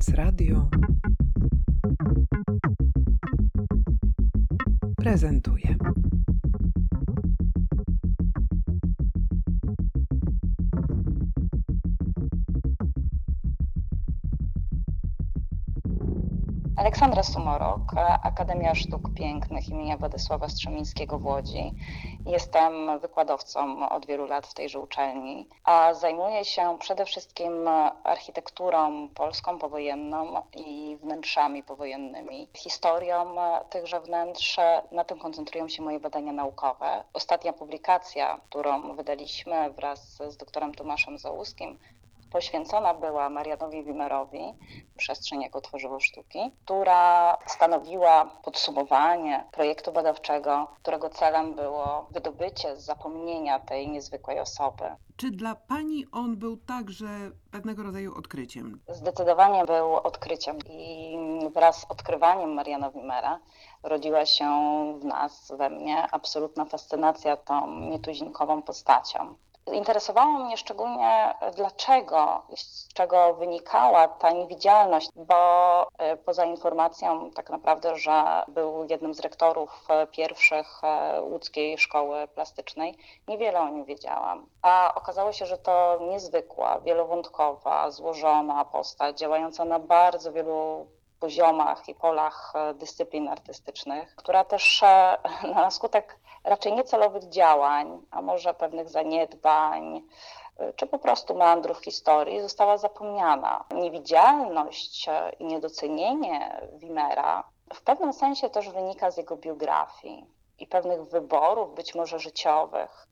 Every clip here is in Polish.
Science Radio prezentuje. Aleksandra Sumorok, Akademia Sztuk Pięknych imienia Władysława Strzemińskiego w Łodzi. Jestem wykładowcą od wielu lat w tejże uczelni, a zajmuję się przede wszystkim architekturą polską powojenną i wnętrzami powojennymi, historią tychże wnętrz. Na tym koncentrują się moje badania naukowe. Ostatnia publikacja, którą wydaliśmy wraz z doktorem Tomaszem Załuskim, poświęcona była Marianowi Wimerowi, przestrzeń jako tworzywo sztuki, która stanowiła podsumowanie projektu badawczego, którego celem było wydobycie z zapomnienia tej niezwykłej osoby. Czy dla Pani on był także pewnego rodzaju odkryciem? Zdecydowanie był odkryciem i wraz z odkrywaniem Mariana Wimera rodziła się w nas, we mnie, absolutna fascynacja tą nietuzinkową postacią. Interesowało mnie szczególnie dlaczego, z czego wynikała ta niewidzialność, bo e, poza informacją tak naprawdę, że był jednym z rektorów e, pierwszych e, łódzkiej szkoły plastycznej, niewiele o nim wiedziałam. A okazało się, że to niezwykła, wielowątkowa, złożona postać, działająca na bardzo wielu poziomach i polach dyscyplin artystycznych, która też na skutek raczej niecelowych działań, a może pewnych zaniedbań, y, czy po prostu meandrów historii została zapomniana. Niewidzialność i niedocenienie Wimera w pewnym sensie też wynika z jego biografii i pewnych wyborów, być może życiowych,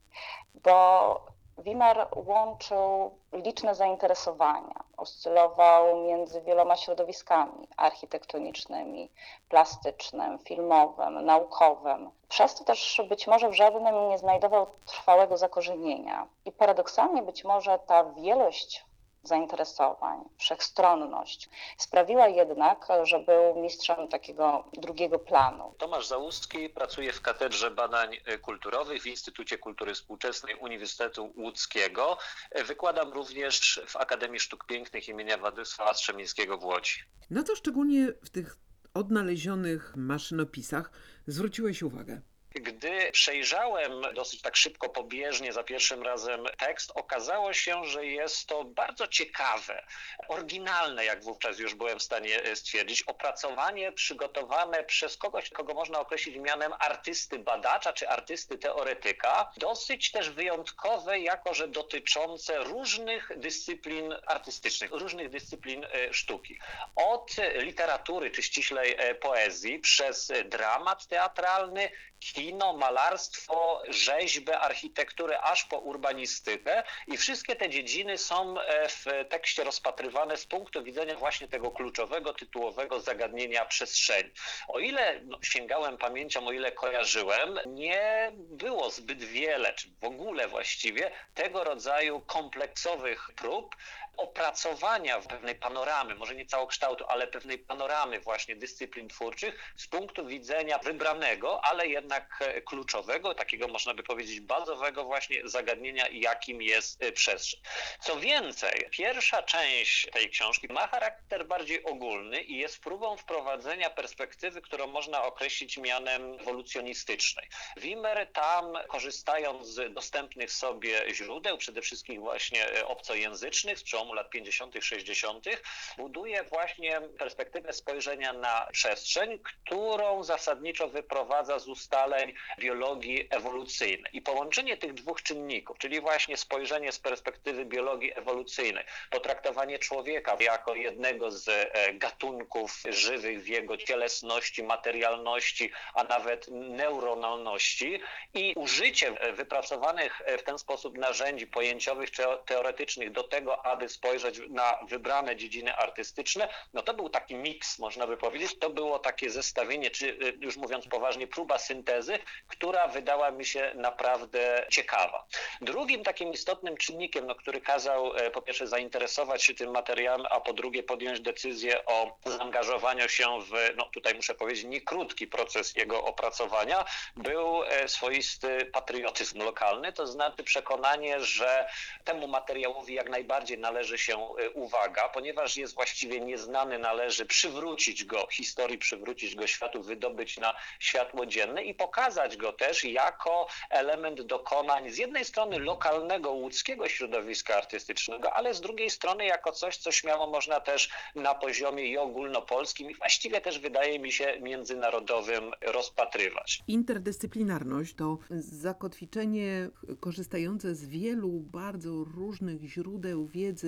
bo Wimmer łączył liczne zainteresowania. Oscylował między wieloma środowiskami architektonicznymi, plastycznym, filmowym, naukowym. Przez to też być może w żadnym nie znajdował trwałego zakorzenienia. I paradoksalnie być może ta wielość zainteresowań, wszechstronność sprawiła jednak, że był mistrzem takiego drugiego planu. Tomasz Załuski pracuje w Katedrze Badań Kulturowych w Instytucie Kultury Współczesnej Uniwersytetu Łódzkiego. Wykładam również w Akademii Sztuk Pięknych imienia Władysława Strzemińskiego w Łodzi. Na co szczególnie w tych odnalezionych maszynopisach zwróciłeś uwagę? Gdy przejrzałem dosyć tak szybko, pobieżnie za pierwszym razem tekst, okazało się, że jest to bardzo ciekawe, oryginalne, jak wówczas już byłem w stanie e, stwierdzić, opracowanie przygotowane przez kogoś, kogo można określić mianem artysty badacza czy artysty teoretyka, dosyć też wyjątkowe, jako że dotyczące różnych dyscyplin artystycznych, różnych dyscyplin e, sztuki. Od literatury, czy ściślej e, poezji, przez dramat teatralny, kino, malarstwo, rzeźbę, architekturę, aż po urbanistykę i wszystkie te dziedziny są e, w tekście rozpatrywane z punktu widzenia właśnie tego kluczowego, tytułowego zagadnienia przestrzeni. O ile no, sięgałem pamięcią, o ile kojarzyłem, nie było zbyt wiele, czy w ogóle właściwie, tego rodzaju kompleksowych prób opracowania pewnej panoramy, może nie całokształtu, ale pewnej panoramy właśnie dyscyplin twórczych z punktu widzenia wybranego, ale jednak e, kluczowego, takiego można by powiedzieć bazowego właśnie zagadnienia, jakim jest e, przestrzeń. Co więcej, pierwsza część tej książki ma charakter bardziej ogólny i jest próbą wprowadzenia perspektywy, którą można określić mianem ewolucjonistycznej. Wimmer tam, korzystając z dostępnych sobie źródeł, przede wszystkim właśnie e, obcojęzycznych, z przełomu przełomu lat 50., 60., buduje właśnie perspektywę spojrzenia na przestrzeń, którą zasadniczo wyprowadza z ustaleń biologii ewolucyjnej. I połączenie tych dwóch czynników, czyli właśnie spojrzenie z perspektywy biologii ewolucyjnej, potraktowanie człowieka jako jednego z e, gatunków żywych w jego cielesności, materialności, a nawet neuronalności i użycie wypracowanych w ten sposób narzędzi pojęciowych czy teoretycznych do tego, aby spojrzeć na wybrane dziedziny artystyczne, no to był taki miks, można by powiedzieć. To było takie zestawienie, czy y, już mówiąc poważnie, próba syntezy która wydała mi się naprawdę ciekawa. Drugim takim istotnym czynnikiem, no, który kazał e, po pierwsze zainteresować się tym materiałem, a po drugie podjąć decyzję o zaangażowaniu się w, no tutaj muszę powiedzieć, nie krótki proces jego opracowania, był e, swoisty patriotyzm lokalny, to znaczy przekonanie, że temu materiałowi jak najbardziej należy się e, uwaga, ponieważ jest właściwie nieznany, należy przywrócić go historii, przywrócić go światu, wydobyć na światło dzienne i pokazać go też jako element dokonań z jednej strony lokalnego łódzkiego środowiska artystycznego, ale z drugiej strony jako coś, co śmiało można też na poziomie i ogólnopolskim i właściwie też wydaje mi się międzynarodowym rozpatrywać. Interdyscyplinarność to zakotwiczenie korzystające z wielu bardzo różnych źródeł wiedzy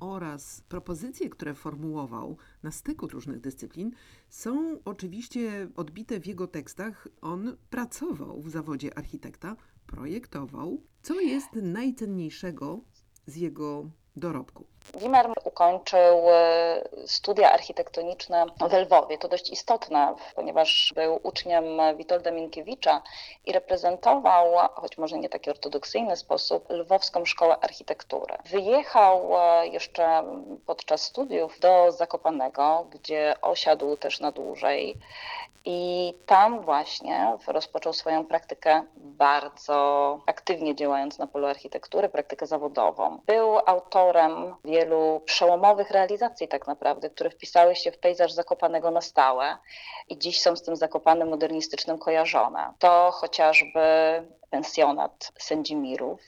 oraz propozycje, które formułował na styku różnych dyscyplin, są oczywiście odbite w jego tekstach. On pracował w zawodzie architekta, projektował. Co jest najcenniejszego z jego dorobku? Wimmer ukończył e, studia architektoniczne w Lwowie. To dość istotne, ponieważ był uczniem Witolda Minkiewicza i reprezentował, choć może nie taki ortodoksyjny sposób, Lwowską Szkołę Architektury. Wyjechał e, jeszcze podczas studiów do Zakopanego, gdzie osiadł też na dłużej i tam właśnie rozpoczął swoją praktykę bardzo aktywnie działając na polu architektury, praktykę zawodową. Był autorem wielu przełomowych realizacji tak naprawdę, które wpisały się w pejzaż Zakopanego na stałe i dziś są z tym Zakopanem modernistycznym kojarzone. To chociażby pensjonat Sędzimirów,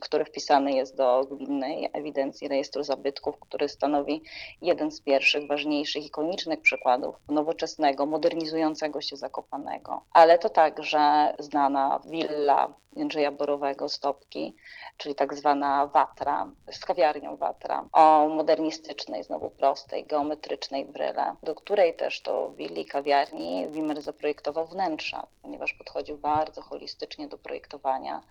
który wpisany jest do gminnej ewidencji rejestru zabytków, który stanowi jeden z pierwszych, ważniejszych, ikonicznych przykładów nowoczesnego, modernizującego się Zakopanego. Ale to także znana willa Jędrzeja Borowego Stopki, czyli tak zwana Watra, z kawiarnią Watra, o modernistycznej, znowu prostej, geometrycznej bryle, do której też to willi kawiarni Wimmer zaprojektował wnętrza, ponieważ podchodził bardzo holistycznie do projektowania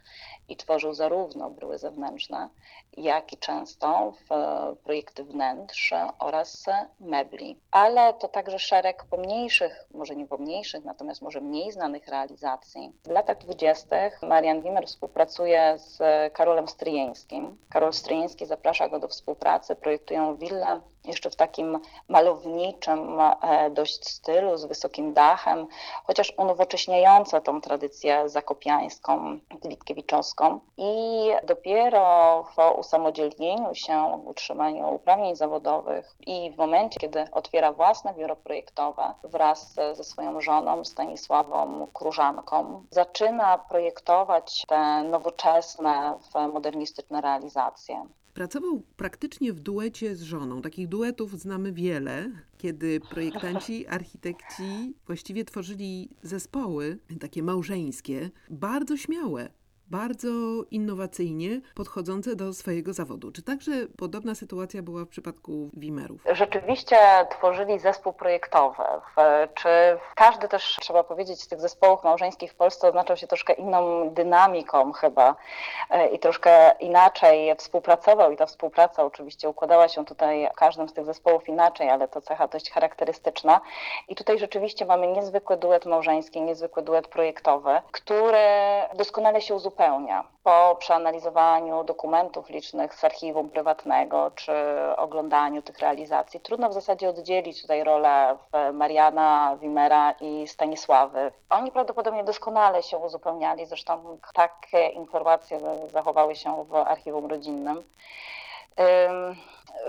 i tworzył zarówno bryły zewnętrzne, jak i często w projekty wnętrz oraz mebli. Ale to także szereg pomniejszych, może nie pomniejszych, natomiast może mniej znanych realizacji. W latach dwudziestych Marian Wimmer współpracuje z Karolem Stryjeńskim. Karol Stryjeński zaprasza go do współpracy, projektują willę jeszcze w takim malowniczym e, dość stylu, z wysokim dachem, chociaż unowocześniająca tą tradycję zakopiańską, witkiewiczowską. I dopiero w usamodzielnieniu się, utrzymaniu uprawnień zawodowych i w momencie, kiedy otwiera własne biuro projektowe wraz ze swoją żoną Stanisławą Krużanką, zaczyna projektować te nowoczesne, modernistyczne realizacje. Pracował praktycznie w duecie z żoną. Takich duetów znamy wiele, kiedy projektanci, architekci właściwie tworzyli zespoły takie małżeńskie, bardzo śmiałe bardzo innowacyjnie podchodzące do swojego zawodu. Czy także podobna sytuacja była w przypadku Wimerów? Rzeczywiście tworzyli zespół projektowy. Czy każdy też, trzeba powiedzieć, z tych zespołów małżeńskich w Polsce oznaczał się troszkę inną dynamiką chyba e, i troszkę inaczej współpracował i ta współpraca oczywiście układała się tutaj w każdym z tych zespołów inaczej, ale to cecha dość charakterystyczna. I tutaj rzeczywiście mamy niezwykły duet małżeński, niezwykły duet projektowy, który doskonale się uzupełnia uzupełnia. Po przeanalizowaniu dokumentów licznych z archiwum prywatnego czy oglądaniu tych realizacji, trudno w zasadzie oddzielić tutaj rolę Mariana, Wimera i Stanisławy. Oni prawdopodobnie doskonale się uzupełniali, zresztą takie informacje zachowały się w archiwum rodzinnym.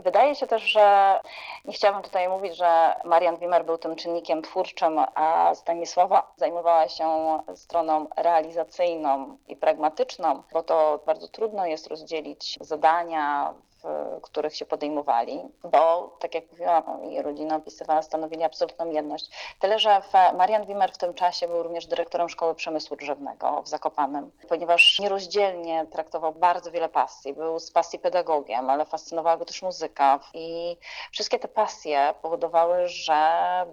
Wydaje się też, że nie chciałabym tutaj mówić, że Marian Wimmer był tym czynnikiem twórczym, a Stanisława zajmowała się stroną realizacyjną i pragmatyczną, bo to bardzo trudno jest rozdzielić zadania których się podejmowali, bo tak jak mówiłam, jej rodzina opisywała, stanowili absolutną jedność. Tyle, że Marian Wimmer w tym czasie był również dyrektorem Szkoły Przemysłu Drzewnego w Zakopanem, ponieważ nierozdzielnie traktował bardzo wiele pasji. Był z pasji pedagogiem, ale fascynowała go też muzyka i wszystkie te pasje powodowały, że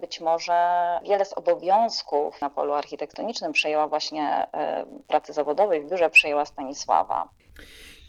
być może wiele z obowiązków na polu architektonicznym przejęła właśnie e, pracy zawodowej, w biurze przejęła Stanisława.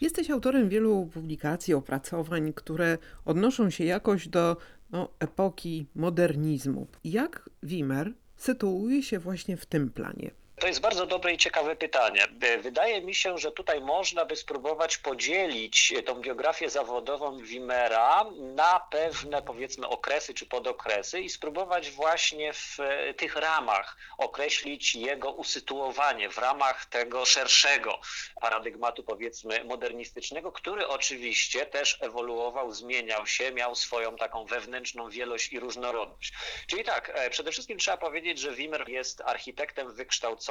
Jesteś autorem wielu publikacji, opracowań, które odnoszą się jakoś do no, epoki modernizmu. Jak Wimmer sytuuje się właśnie w tym planie? To jest bardzo dobre i ciekawe pytanie. Wydaje mi się, że tutaj można by spróbować podzielić tą biografię zawodową Wimera na pewne powiedzmy okresy czy podokresy i spróbować właśnie w tych ramach określić jego usytuowanie w ramach tego szerszego paradygmatu powiedzmy modernistycznego, który oczywiście też ewoluował, zmieniał się, miał swoją taką wewnętrzną wielość i różnorodność. Czyli tak, e, przede wszystkim trzeba powiedzieć, że Wimmer jest architektem wykształconym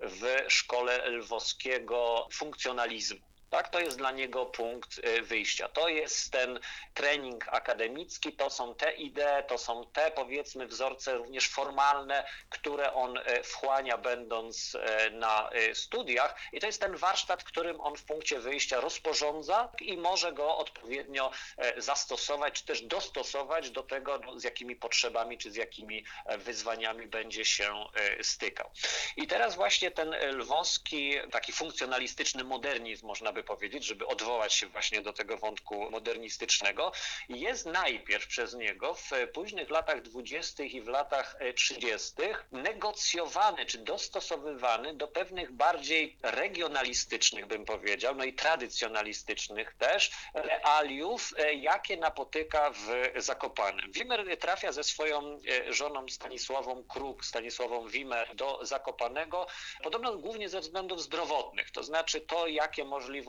w szkole lwowskiego funkcjonalizmu. Tak, to jest dla niego punkt y, wyjścia. To jest ten trening akademicki, to są te idee, to są te powiedzmy wzorce również formalne, które on y, wchłania będąc y, na studiach i to jest ten warsztat, którym on w punkcie wyjścia rozporządza i może go odpowiednio zastosować, czy też dostosować do tego, no, z jakimi potrzebami, czy z jakimi wyzwaniami będzie się stykał. I teraz właśnie ten lwowski, taki funkcjonalistyczny modernizm, można by by powiedzieć, żeby odwołać się właśnie do tego wątku modernistycznego, jest najpierw przez niego w późnych latach dwudziestych i w latach trzydziestych negocjowany czy dostosowywany do pewnych bardziej regionalistycznych, bym powiedział, no i tradycjonalistycznych też realiów, jakie napotyka w Zakopanem. Wimmer trafia ze swoją żoną Stanisławą Kruk, Stanisławą Wimmer do Zakopanego, podobno głównie ze względów zdrowotnych, to znaczy to, jakie możliwości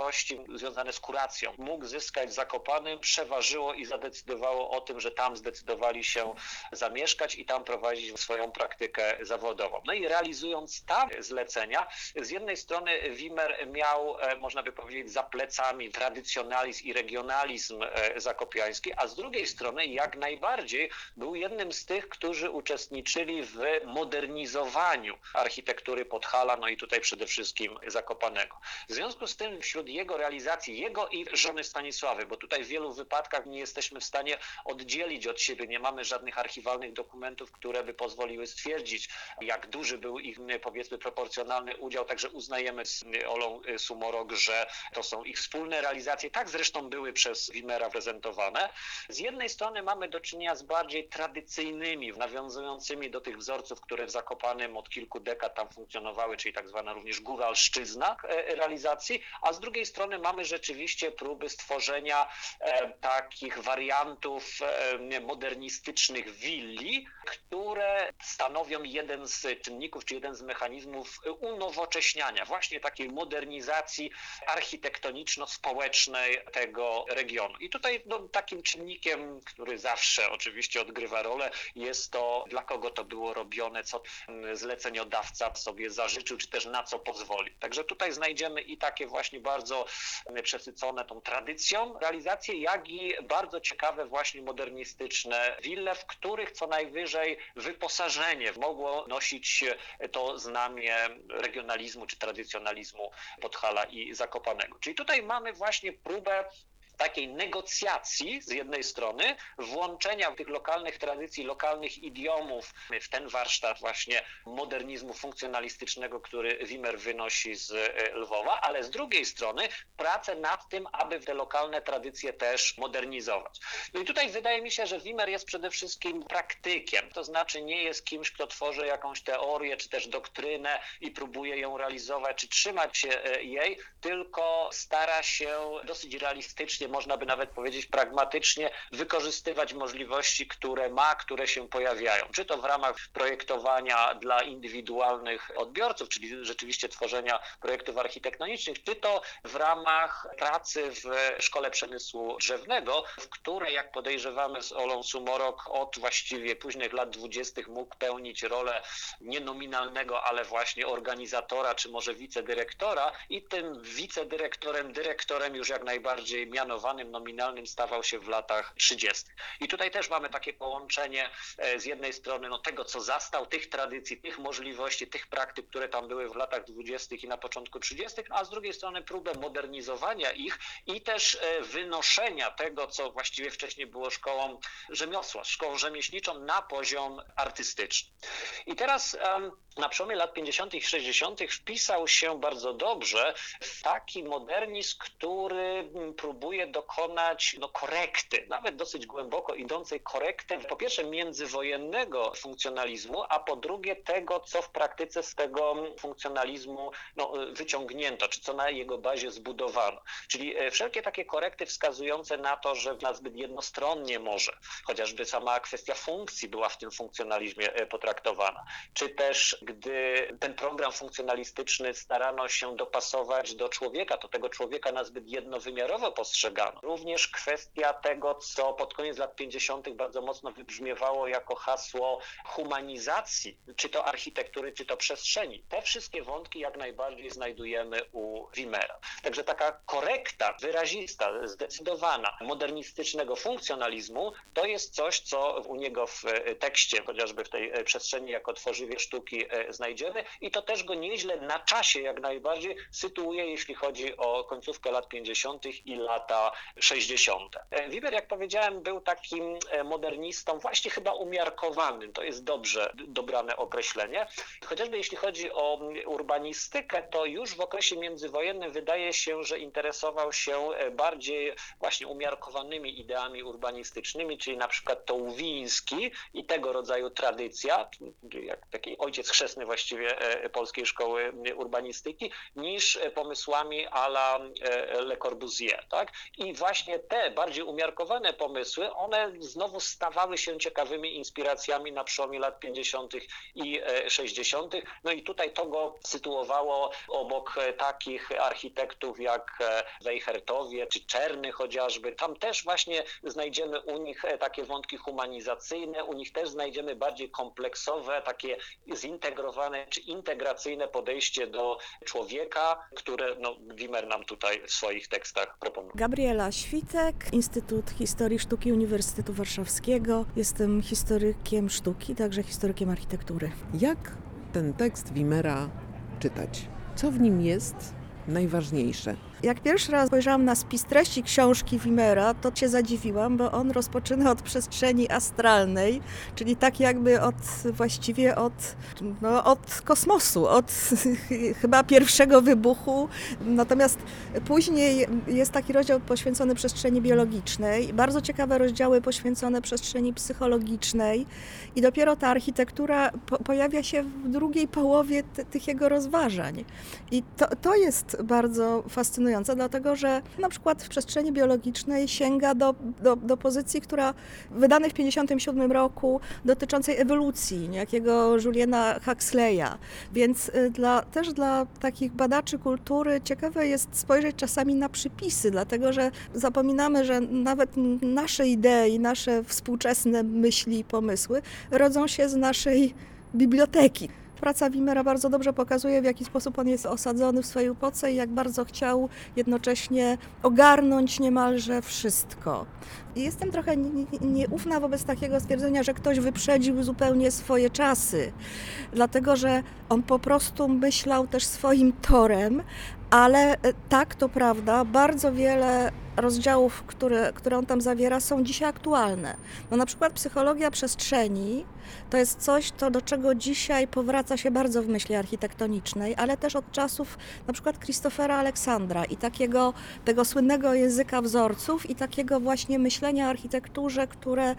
związane z kuracją mógł zyskać Zakopanym, przeważyło i zadecydowało o tym, że tam zdecydowali się zamieszkać i tam prowadzić swoją praktykę zawodową. No i realizując tam zlecenia, z jednej strony Wimmer miał, e, można by powiedzieć, za plecami tradycjonalizm i regionalizm e, zakopiański, a z drugiej strony jak najbardziej był jednym z tych, którzy uczestniczyli w modernizowaniu architektury Podhala, no i tutaj przede wszystkim Zakopanego. W związku z tym wśród jego realizacji, jego i żony Stanisławy, bo tutaj w wielu wypadkach nie jesteśmy w stanie oddzielić od siebie, nie mamy żadnych archiwalnych dokumentów, które by pozwoliły stwierdzić, jak duży był ich powiedzmy proporcjonalny udział, także uznajemy z Olą Sumorok, że to są ich wspólne realizacje, tak zresztą były przez Wimera prezentowane. Z jednej strony mamy do czynienia z bardziej tradycyjnymi, nawiązującymi do tych wzorców, które w Zakopanym od kilku dekad tam funkcjonowały, czyli tak zwana również góralszczyzna e, realizacji, a z drugiej drugiej strony mamy rzeczywiście próby stworzenia e, takich wariantów e, modernistycznych willi, które stanowią jeden z czynników, czy jeden z mechanizmów unowocześniania, właśnie takiej modernizacji architektoniczno-społecznej tego regionu. I tutaj no, takim czynnikiem, który zawsze oczywiście odgrywa rolę, jest to, dla kogo to było robione, co zleceniodawca sobie zażyczył, czy też na co pozwoli. Także tutaj znajdziemy i takie właśnie bardzo bardzo przesycone tą tradycją realizacje, jak i bardzo ciekawe właśnie modernistyczne wille, w których co najwyżej wyposażenie mogło nosić to znamie regionalizmu czy tradycjonalizmu Podhala i Zakopanego. Czyli tutaj mamy właśnie próbę takiej negocjacji z jednej strony, włączenia tych lokalnych tradycji, lokalnych idiomów w ten warsztat właśnie modernizmu funkcjonalistycznego, który Wimmer wynosi z e, Lwowa, ale z drugiej strony pracę nad tym, aby te lokalne tradycje też modernizować. No i tutaj wydaje mi się, że Wimmer jest przede wszystkim praktykiem, to znaczy nie jest kimś, kto tworzy jakąś teorię czy też doktrynę i próbuje ją realizować czy trzymać się e, jej, tylko stara się dosyć realistycznie można by nawet powiedzieć pragmatycznie, wykorzystywać możliwości, które ma, które się pojawiają. Czy to w ramach projektowania dla indywidualnych odbiorców, czyli rzeczywiście tworzenia projektów architektonicznych, czy to w ramach pracy w Szkole Przemysłu Drzewnego, w której, jak podejrzewamy z Olą Sumorok, od właściwie późnych lat dwudziestych mógł pełnić rolę nie nominalnego, ale właśnie organizatora, czy może wicedyrektora i tym wicedyrektorem, dyrektorem już jak najbardziej mianowanym nominalnym stawał się w latach 30. I tutaj też mamy takie połączenie e, z jednej strony no, tego, co zastał, tych tradycji, tych możliwości, tych praktyk, które tam były w latach 20. i na początku 30., a z drugiej strony próbę modernizowania ich i też e, wynoszenia tego, co właściwie wcześniej było szkołą rzemiosła, szkołą rzemieślniczą na poziom artystyczny. I teraz na przełomie lat 50. i 60. wpisał się bardzo dobrze w taki modernizm, który próbuje dokonać no, korekty, nawet dosyć głęboko idącej korekty, po pierwsze międzywojennego funkcjonalizmu, a po drugie tego, co w praktyce z tego funkcjonalizmu no, wyciągnięto, czy co na jego bazie zbudowano. Czyli e, wszelkie takie korekty wskazujące na to, że nazbyt jednostronnie może, chociażby sama kwestia funkcji była w tym funkcjonalizmie e, potraktowana, czy też gdy ten program funkcjonalistyczny starano się dopasować do człowieka, to tego człowieka nazbyt jednowymiarowo postrzegano. Również kwestia tego, co pod koniec lat 50. bardzo mocno wybrzmiewało jako hasło humanizacji, czy to architektury, czy to przestrzeni. Te wszystkie wątki jak najbardziej znajdujemy u Wimera. Także taka korekta, wyrazista, zdecydowana modernistycznego funkcjonalizmu to jest coś, co u niego w tekście, chociażby w tej przestrzeni jako tworzywie sztuki znajdziemy i to też go nieźle na czasie jak najbardziej sytuuje, jeśli chodzi o końcówkę lat 50. i lata 60. Wiber, jak powiedziałem, był takim modernistą właśnie chyba umiarkowanym. To jest dobrze dobrane określenie. Chociażby jeśli chodzi o urbanistykę, to już w okresie międzywojennym wydaje się, że interesował się bardziej właśnie umiarkowanymi ideami urbanistycznymi, czyli na przykład to i tego rodzaju tradycja, jak taki ojciec chrzestny właściwie polskiej szkoły urbanistyki, niż pomysłami a la Le Corbusier. Tak? I właśnie te bardziej umiarkowane pomysły, one znowu stawały się ciekawymi inspiracjami na przełomie lat 50. i 60. No i tutaj to go sytuowało obok takich architektów jak Weichertowie czy Czerny chociażby. Tam też właśnie znajdziemy u nich takie wątki humanizacyjne, u nich też znajdziemy bardziej kompleksowe, takie zintegrowane czy integracyjne podejście do człowieka, które no, Wimmer nam tutaj w swoich tekstach proponuje. Gabriela Świtek, Instytut Historii Sztuki Uniwersytetu Warszawskiego. Jestem historykiem sztuki, także historykiem architektury. Jak ten tekst Wimera czytać? Co w nim jest najważniejsze? Jak pierwszy raz spojrzałam na spis treści książki Wimera, to się zadziwiłam, bo on rozpoczyna od przestrzeni astralnej, czyli tak jakby od właściwie od, no, od kosmosu, od chyba pierwszego wybuchu. Natomiast później jest taki rozdział poświęcony przestrzeni biologicznej, bardzo ciekawe rozdziały poświęcone przestrzeni psychologicznej i dopiero ta architektura po pojawia się w drugiej połowie tych jego rozważań. I to, to jest bardzo fascynujące dlatego że na przykład w przestrzeni biologicznej sięga do, do, do pozycji, która wydanej w 1957 roku dotyczącej ewolucji niejakiego Juliana Huxleya. Więc dla, też dla takich badaczy kultury ciekawe jest spojrzeć czasami na przypisy, dlatego że zapominamy, że nawet nasze idee, nasze współczesne myśli i pomysły rodzą się z naszej biblioteki. Praca Wimera bardzo dobrze pokazuje, w jaki sposób on jest osadzony w swojej upoce i jak bardzo chciał jednocześnie ogarnąć niemalże wszystko. Jestem trochę nieufna wobec takiego stwierdzenia, że ktoś wyprzedził zupełnie swoje czasy, dlatego że on po prostu myślał też swoim torem, ale tak, to prawda, bardzo wiele rozdziałów, które, które on tam zawiera, są dzisiaj aktualne. No na przykład psychologia przestrzeni to jest coś, to do czego dzisiaj powraca się bardzo w myśli architektonicznej, ale też od czasów na przykład Christophera Aleksandra i takiego tego słynnego języka wzorców i takiego właśnie myślenia o architekturze, które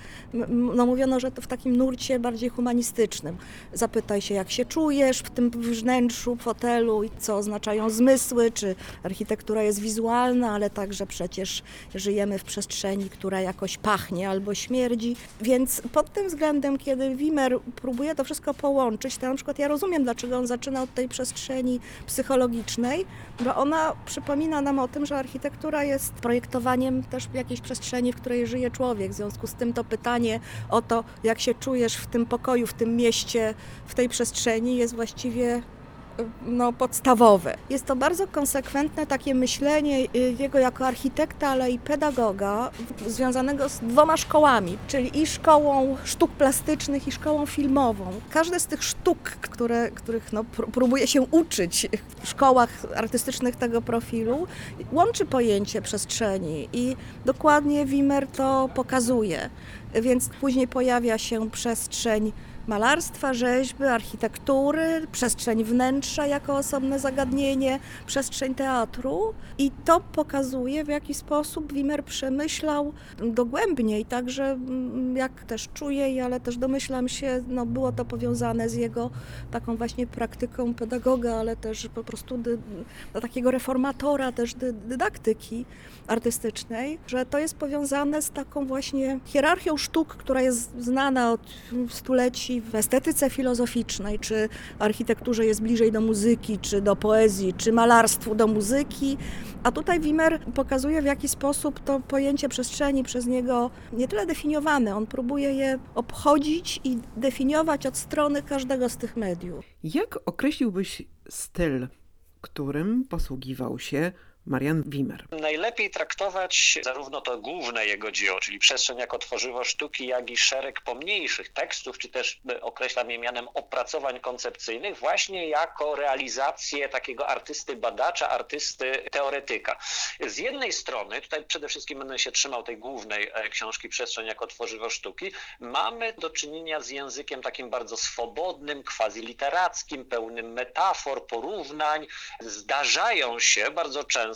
no mówiono, że to w takim nurcie bardziej humanistycznym. Zapytaj się, jak się czujesz w tym wnętrzu fotelu i co oznaczają zmysły, czy architektura jest wizualna, ale także przecież żyjemy w przestrzeni, która jakoś pachnie albo śmierdzi. Więc pod tym względem, kiedy Wimmer próbuje to wszystko połączyć, to na przykład ja rozumiem, dlaczego on zaczyna od tej przestrzeni psychologicznej, bo ona przypomina nam o tym, że architektura jest projektowaniem też jakiejś przestrzeni, w której żyje człowiek. W związku z tym to pytanie o to, jak się czujesz w tym pokoju, w tym mieście, w tej przestrzeni jest właściwie no, podstawowe. Jest to bardzo konsekwentne takie myślenie jego jako architekta, ale i pedagoga, związanego z dwoma szkołami, czyli i szkołą sztuk plastycznych, i szkołą filmową. Każde z tych sztuk, które, których no, próbuje się uczyć w szkołach artystycznych tego profilu, łączy pojęcie przestrzeni i dokładnie Wimmer to pokazuje. Więc później pojawia się przestrzeń malarstwa, rzeźby, architektury, przestrzeń wnętrza jako osobne zagadnienie, przestrzeń teatru. I to pokazuje, w jaki sposób Wimmer przemyślał dogłębniej, także mm, jak też czuję, ale też domyślam się, no było to powiązane z jego taką właśnie praktyką pedagoga, ale też po prostu dy, no, takiego reformatora też dy, dydaktyki artystycznej, że to jest powiązane z taką właśnie hierarchią sztuk, która jest znana od stuleci w estetyce filozoficznej, czy architekturze jest bliżej do muzyki, czy do poezji, czy malarstwu do muzyki. A tutaj Wimmer pokazuje, w jaki sposób to pojęcie przestrzeni przez niego nie tyle definiowane, on próbuje je obchodzić i definiować od strony każdego z tych mediów. Jak określiłbyś styl, którym posługiwał się Marian Wimmer? Najlepiej traktować zarówno to główne jego dzieło, czyli przestrzeń jako tworzywo sztuki, jak i szereg pomniejszych tekstów, czy też określam je mianem opracowań koncepcyjnych, właśnie jako realizację takiego artysty badacza, artysty teoretyka. Z jednej strony, tutaj przede wszystkim będę się trzymał tej głównej e, książki Przestrzeń jako tworzywo sztuki, mamy do czynienia z językiem takim bardzo swobodnym, quasi-literackim, pełnym metafor, porównań. Zdarzają się bardzo często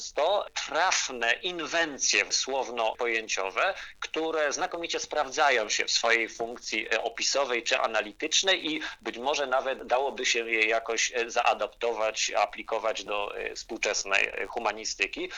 trafne inwencje słowno-pojęciowe, które znakomicie sprawdzają się w swojej funkcji e, opisowej czy analitycznej i być może nawet dałoby się je jakoś e, zaadaptować, aplikować do e, współczesnej humanistyki.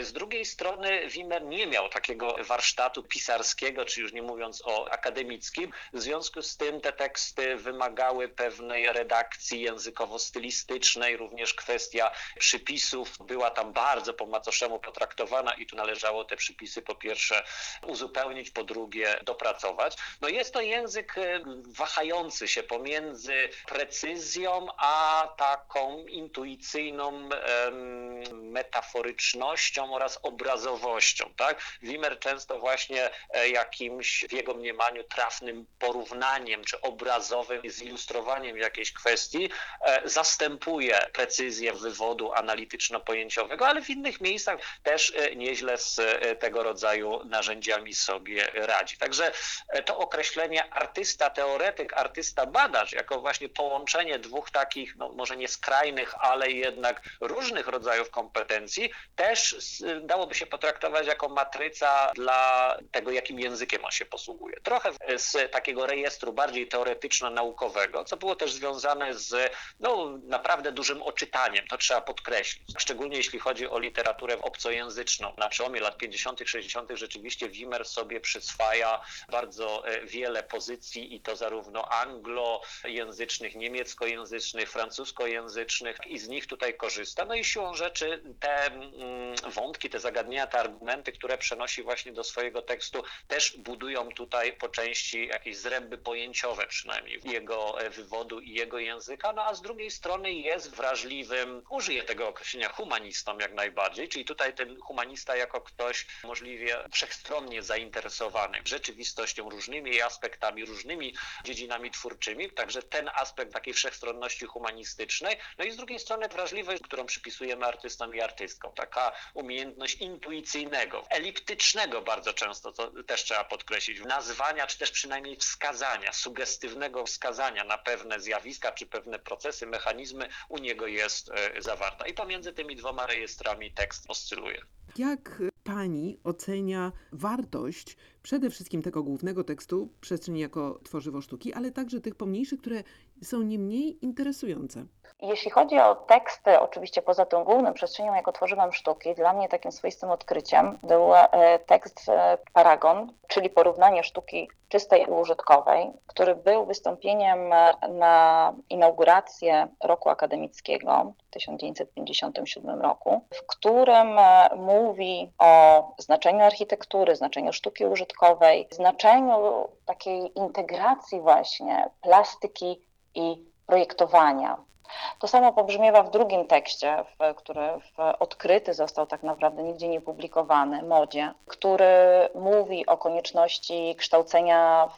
Z drugiej strony Wimmer nie miał takiego warsztatu pisarskiego, czy już nie mówiąc o akademickim. W związku z tym te teksty wymagały pewnej redakcji językowo-stylistycznej, również kwestia przypisów była tam bardzo po macoszemu potraktowana i tu należało te przypisy po pierwsze uzupełnić, po drugie dopracować. No jest to język e, wahający się pomiędzy precyzją, a taką intuicyjną metaforycznością oraz obrazowością. Tak? Wimmer często właśnie e, jakimś w jego mniemaniu trafnym porównaniem czy obrazowym zilustrowaniem jakiejś kwestii e, zastępuje precyzję wywodu analityczno-pojęciowego, ale w innych miejscach też e, nieźle z e, tego rodzaju narzędziami sobie radzi. Także e, to określenie artysta teoretyk, artysta badacz, jako właśnie połączenie dwóch takich, no może nie skrajnych, ale jednak różnych rodzajów kompetencji, też dałoby się potraktować jako matryca dla tego, jakim językiem on się posługuje. Trochę z takiego rejestru bardziej teoretyczno-naukowego, co było też związane z no, naprawdę dużym oczytaniem, to trzeba podkreślić. Szczególnie jeśli chodzi o literaturę obcojęzyczną. Na przełomie lat 50., 60. rzeczywiście Wimmer sobie przyswaja bardzo e, wiele pozycji i to zarówno anglojęzycznych, niemieckojęzycznych, francuskojęzycznych i z nich tutaj korzysta. No i siłą rzeczy te mm, wątki, te zagadnienia, te argumenty, które przenosi właśnie do swojego tekstu, też budują tutaj po części jakieś zręby pojęciowe przynajmniej jego e, wywodu i jego języka, no a z drugiej strony jest wrażliwym, użyję tego określenia humanistą jak najbardziej, czyli tutaj ten humanista jako ktoś możliwie wszechstronnie zainteresowany rzeczywistością, różnymi jej aspektami, różnymi dziedzinami twórczymi, także ten aspekt takiej wszechstronności humanistycznej, no i z drugiej strony wrażliwość, którą przypisujemy artystom i artystkom, taka umiejętność intuicyjnego, eliptycznego bardzo często, to też trzeba podkreślić, nazwania, czy też przynajmniej wskazania, sugestywnego wskazania na pewne zjawiska, czy pewne procesy, mechanizmy u niego jest e, zawarta. I pomiędzy tymi dwoma rejestrami tekst oscyluje. Jak pani ocenia wartość przede wszystkim tego głównego tekstu, przestrzeń jako tworzywo sztuki, ale także tych pomniejszych, które są nie mniej interesujące? Jeśli chodzi o teksty, oczywiście poza tą główną przestrzenią jako tworzywem sztuki, dla mnie takim swoistym odkryciem był e, tekst e, Paragon, czyli porównanie sztuki czystej i użytkowej, który był wystąpieniem na inaugurację roku akademickiego w 1957 roku, w którym e, mówi o znaczeniu architektury, znaczeniu sztuki użytkowej, znaczeniu takiej integracji właśnie plastyki i projektowania. To samo pobrzmiewa w drugim tekście, w, który w, odkryty został tak naprawdę nigdzie nie publikowany, Modzie, który mówi o konieczności kształcenia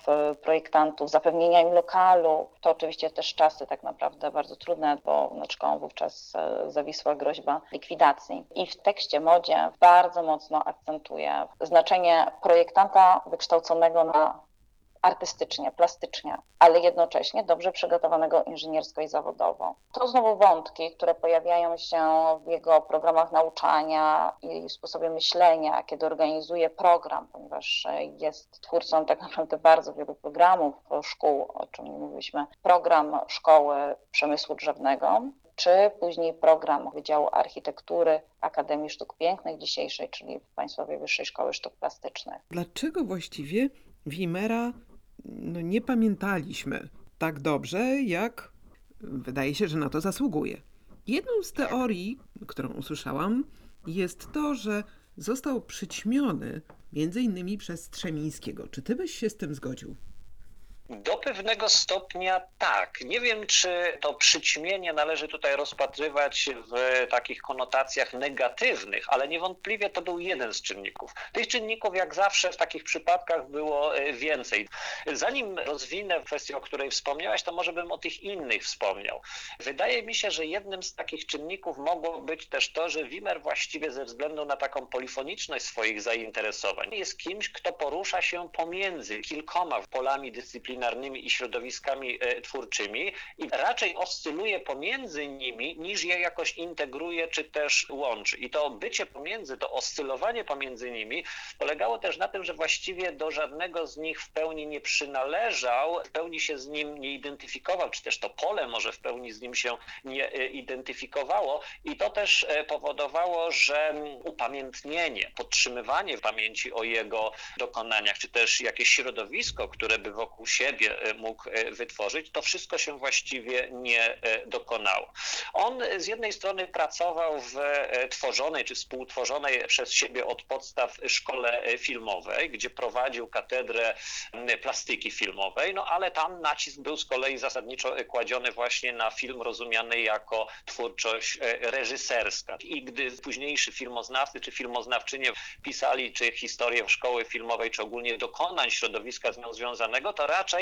projektantów, zapewnienia im lokalu. To oczywiście też czasy tak naprawdę bardzo trudne, bo nad szkołą wówczas e, zawisła groźba likwidacji. I w tekście Modzie bardzo mocno akcentuje znaczenie projektanta wykształconego na artystycznie, plastycznie, ale jednocześnie dobrze przygotowanego inżyniersko i zawodowo. To znowu wątki, które pojawiają się w jego programach nauczania i sposobie myślenia, kiedy organizuje program, ponieważ jest twórcą tak naprawdę bardzo wielu programów szkół, o czym mówiliśmy. Program szkoły przemysłu drzewnego, czy później program Wydziału Architektury Akademii Sztuk Pięknych dzisiejszej, czyli Państwowej Wyższej Szkoły Sztuk Plastycznych. Dlaczego właściwie Wimera no, nie pamiętaliśmy tak dobrze, jak wydaje się, że na to zasługuje? Jedną z teorii, którą usłyszałam, jest to, że został przyćmiony między innymi przez Strzemińskiego. Czy ty byś się z tym zgodził? Do pewnego stopnia tak. Nie wiem, czy to przyćmienie należy tutaj rozpatrywać w takich konotacjach negatywnych, ale niewątpliwie to był jeden z czynników. Tych czynników, jak zawsze w takich przypadkach, było e, więcej. Zanim rozwinę kwestię, o której wspomniałaś, to może bym o tych innych wspomniał. Wydaje mi się, że jednym z takich czynników mogło być też to, że Wimmer właściwie ze względu na taką polifoniczność swoich zainteresowań jest kimś, kto porusza się pomiędzy kilkoma polami dyscyplinarnymi dyscyplinarnymi i środowiskami e, twórczymi i raczej oscyluje pomiędzy nimi, niż je jakoś integruje czy też łączy. I to bycie pomiędzy, to oscylowanie pomiędzy nimi polegało też na tym, że właściwie do żadnego z nich w pełni nie przynależał, w pełni się z nim nie identyfikował, czy też to pole może w pełni z nim się nie e, identyfikowało. I to też e, powodowało, że upamiętnienie, podtrzymywanie w pamięci o jego dokonaniach, czy też jakieś środowisko, które by wokół siebie siebie e, mógł e, wytworzyć, to wszystko się właściwie nie e, dokonało. On z jednej strony pracował w tworzonej czy współtworzonej przez siebie od podstaw szkole filmowej, gdzie prowadził katedrę plastyki filmowej, no ale tam nacisk był z kolei zasadniczo kładziony właśnie na film rozumiany jako twórczość reżyserska. I gdy późniejszy filmoznawcy czy filmoznawczynie pisali czy historię szkoły filmowej, czy ogólnie dokonań środowiska z nią związanego, to raczej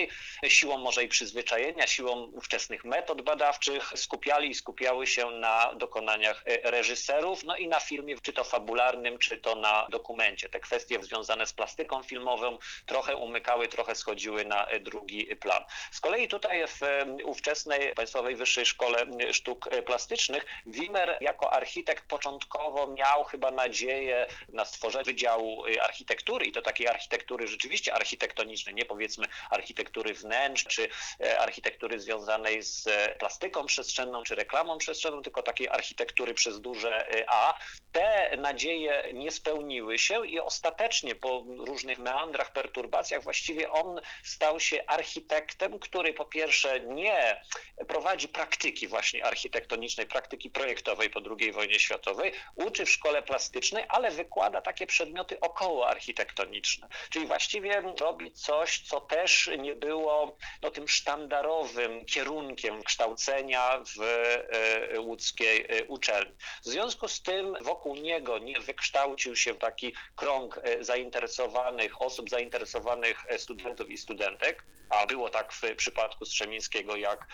siłą może i przyzwyczajenia, siłą ówczesnych metod badawczych skupiali i skupiały się na dokonaniach e, reżyserów, no i na filmie, czy to fabularnym, czy to na dokumencie. Te kwestie związane z plastyką filmową trochę umykały, trochę schodziły na e, drugi plan. Z kolei tutaj w e, ówczesnej Państwowej Wyższej Szkole Sztuk Plastycznych Wimmer jako architekt początkowo miał chyba nadzieję na stworzenie Wydziału Architektury i to takiej architektury rzeczywiście architektonicznej, nie powiedzmy architektury architektury wnętrz, czy e, architektury związanej z e, plastyką przestrzenną, czy reklamą przestrzenną, tylko takiej architektury przez duże e, A. Te nadzieje nie spełniły się i ostatecznie po różnych meandrach, perturbacjach właściwie on stał się architektem, który po pierwsze nie prowadzi praktyki właśnie architektonicznej, praktyki projektowej po II wojnie światowej, uczy w szkole plastycznej, ale wykłada takie przedmioty około architektoniczne. Czyli właściwie robi coś, co też nie było no, tym sztandarowym kierunkiem kształcenia w e, łódzkiej e, uczelni. W związku z tym wokół niego nie wykształcił się taki krąg e, zainteresowanych osób, zainteresowanych studentów i studentek, a było tak w przypadku Strzemińskiego, jak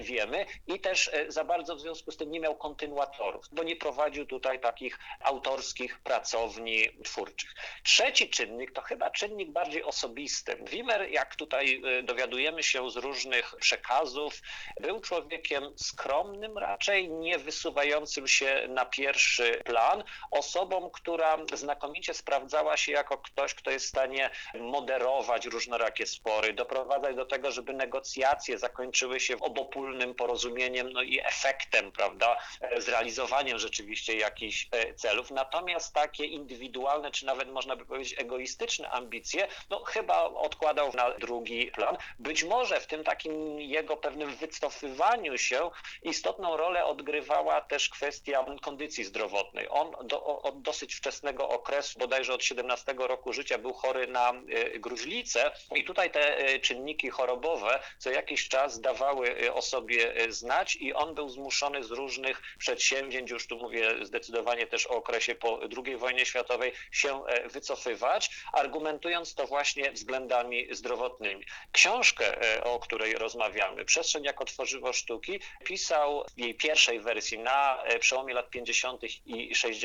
wiemy, i też za bardzo w związku z tym nie miał kontynuatorów, bo nie prowadził tutaj takich autorskich pracowni twórczych. Trzeci czynnik to chyba czynnik bardziej osobisty. Wimmer, jak tutaj dowiadujemy się z różnych przekazów, był człowiekiem skromnym, raczej nie wysuwającym się na pierwszy plan, osobą, która znakomicie sprawdzała się jako ktoś, kto jest w stanie moderować różnorakie spory, doprowadzać do tego, żeby negocjacje zakończyły się obopólnym porozumieniem, no i efektem, prawda, zrealizowaniem rzeczywiście jakichś e, celów. Natomiast takie indywidualne, czy nawet można by powiedzieć egoistyczne ambicje, no chyba odkładał na drugi plan. Być może w tym takim jego pewnym wycofywaniu się istotną rolę odgrywała też kwestia kondycji zdrowotnej. On do, od dosyć wczesnego okresu, bodajże od 17 roku życia, był chory na e, gruźlicę i tutaj te e, czynniki chorobowe co jakiś czas dawały e, o sobie znać i on był zmuszony z różnych przedsięwzięć, już tu mówię zdecydowanie też o okresie po II wojnie światowej, się wycofywać, argumentując to właśnie względami zdrowotnymi. Książkę, e, o której rozmawiamy, Przestrzeń jako tworzywo sztuki, pisał w jej pierwszej wersji na e, przełomie lat 50. i 60.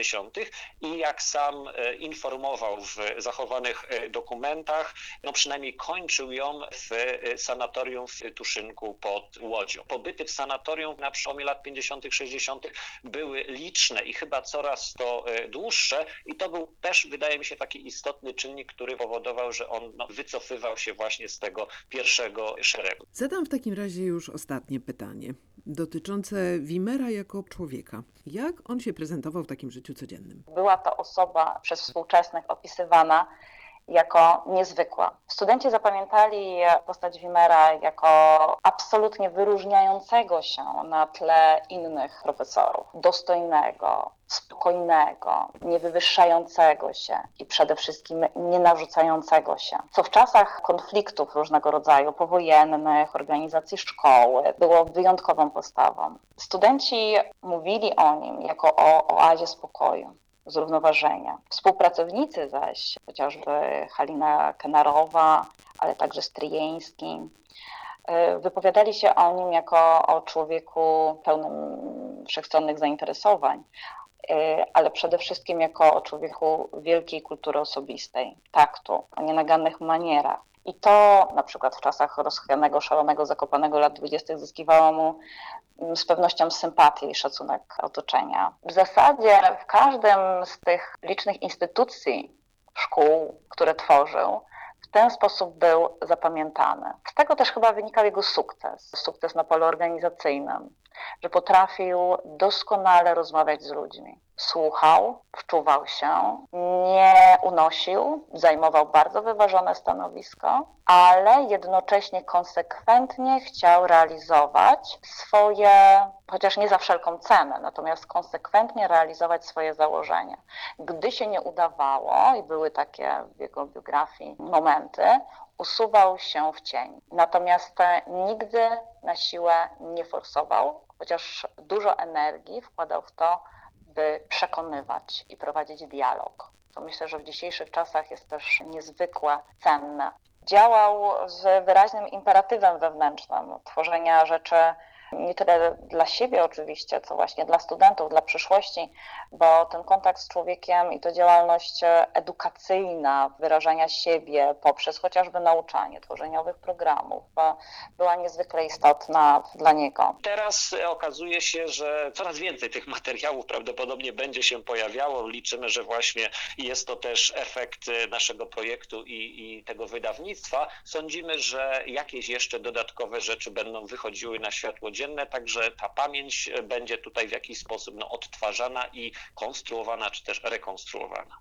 i jak sam e, informował w zachowanych e, dokumentach, no przynajmniej kończył ją w e, sanatorium w Tuszynku pod Łodzią. Pobyty w sanatorium na przełomie lat 50., 60. były liczne i chyba coraz to dłuższe i to był też, wydaje mi się, taki istotny czynnik, który powodował, że on no, wycofywał się właśnie z tego pierwszego szeregu. Zadam w takim razie już ostatnie pytanie dotyczące Wimera jako człowieka. Jak on się prezentował w takim życiu codziennym? Była to osoba przez współczesnych opisywana jako niezwykła. Studenci zapamiętali postać Wimera jako absolutnie wyróżniającego się na tle innych profesorów. Dostojnego, spokojnego, niewywyższającego się i przede wszystkim nie narzucającego się. Co w czasach konfliktów różnego rodzaju, powojennych, organizacji szkoły, było wyjątkową postawą. Studenci mówili o nim jako o oazie spokoju zrównoważenia. Współpracownicy zaś, chociażby Halina Kenarowa, ale także Stryjeński, wypowiadali się o nim jako o człowieku pełnym wszechstronnych zainteresowań, ale przede wszystkim jako o człowieku wielkiej kultury osobistej, taktu, o nienagannych manierach. I to na przykład w czasach rozchwianego, szalonego, zakopanego lat dwudziestych zyskiwało mu z pewnością sympatię i szacunek otoczenia. W zasadzie w każdym z tych licznych instytucji, szkół, które tworzył, ten sposób był zapamiętany. Z tego też chyba wynikał jego sukces, sukces na polu organizacyjnym, że potrafił doskonale rozmawiać z ludźmi. Słuchał, wczuwał się, nie unosił, zajmował bardzo wyważone stanowisko, ale jednocześnie konsekwentnie chciał realizować swoje, chociaż nie za wszelką cenę, natomiast konsekwentnie realizować swoje założenia. Gdy się nie udawało, i były takie w jego biografii momenty, usuwał się w cień. Natomiast nigdy na siłę nie forsował, chociaż dużo energii wkładał w to, by przekonywać i prowadzić dialog. To myślę, że w dzisiejszych czasach jest też niezwykle cenne. Działał z wyraźnym imperatywem wewnętrznym tworzenia rzeczy nie tyle dla siebie oczywiście, co właśnie dla studentów, dla przyszłości, bo ten kontakt z człowiekiem i to działalność edukacyjna, wyrażania siebie poprzez chociażby nauczanie, tworzenie nowych programów, była niezwykle istotna dla niego. Teraz okazuje się, że coraz więcej tych materiałów prawdopodobnie będzie się pojawiało. Liczymy, że właśnie jest to też efekt naszego projektu i, i tego wydawnictwa. Sądzimy, że jakieś jeszcze dodatkowe rzeczy będą wychodziły na światło dzienne, także ta pamięć będzie tutaj w jakiś sposób no, odtwarzana i konstruowana, czy też rekonstruowana.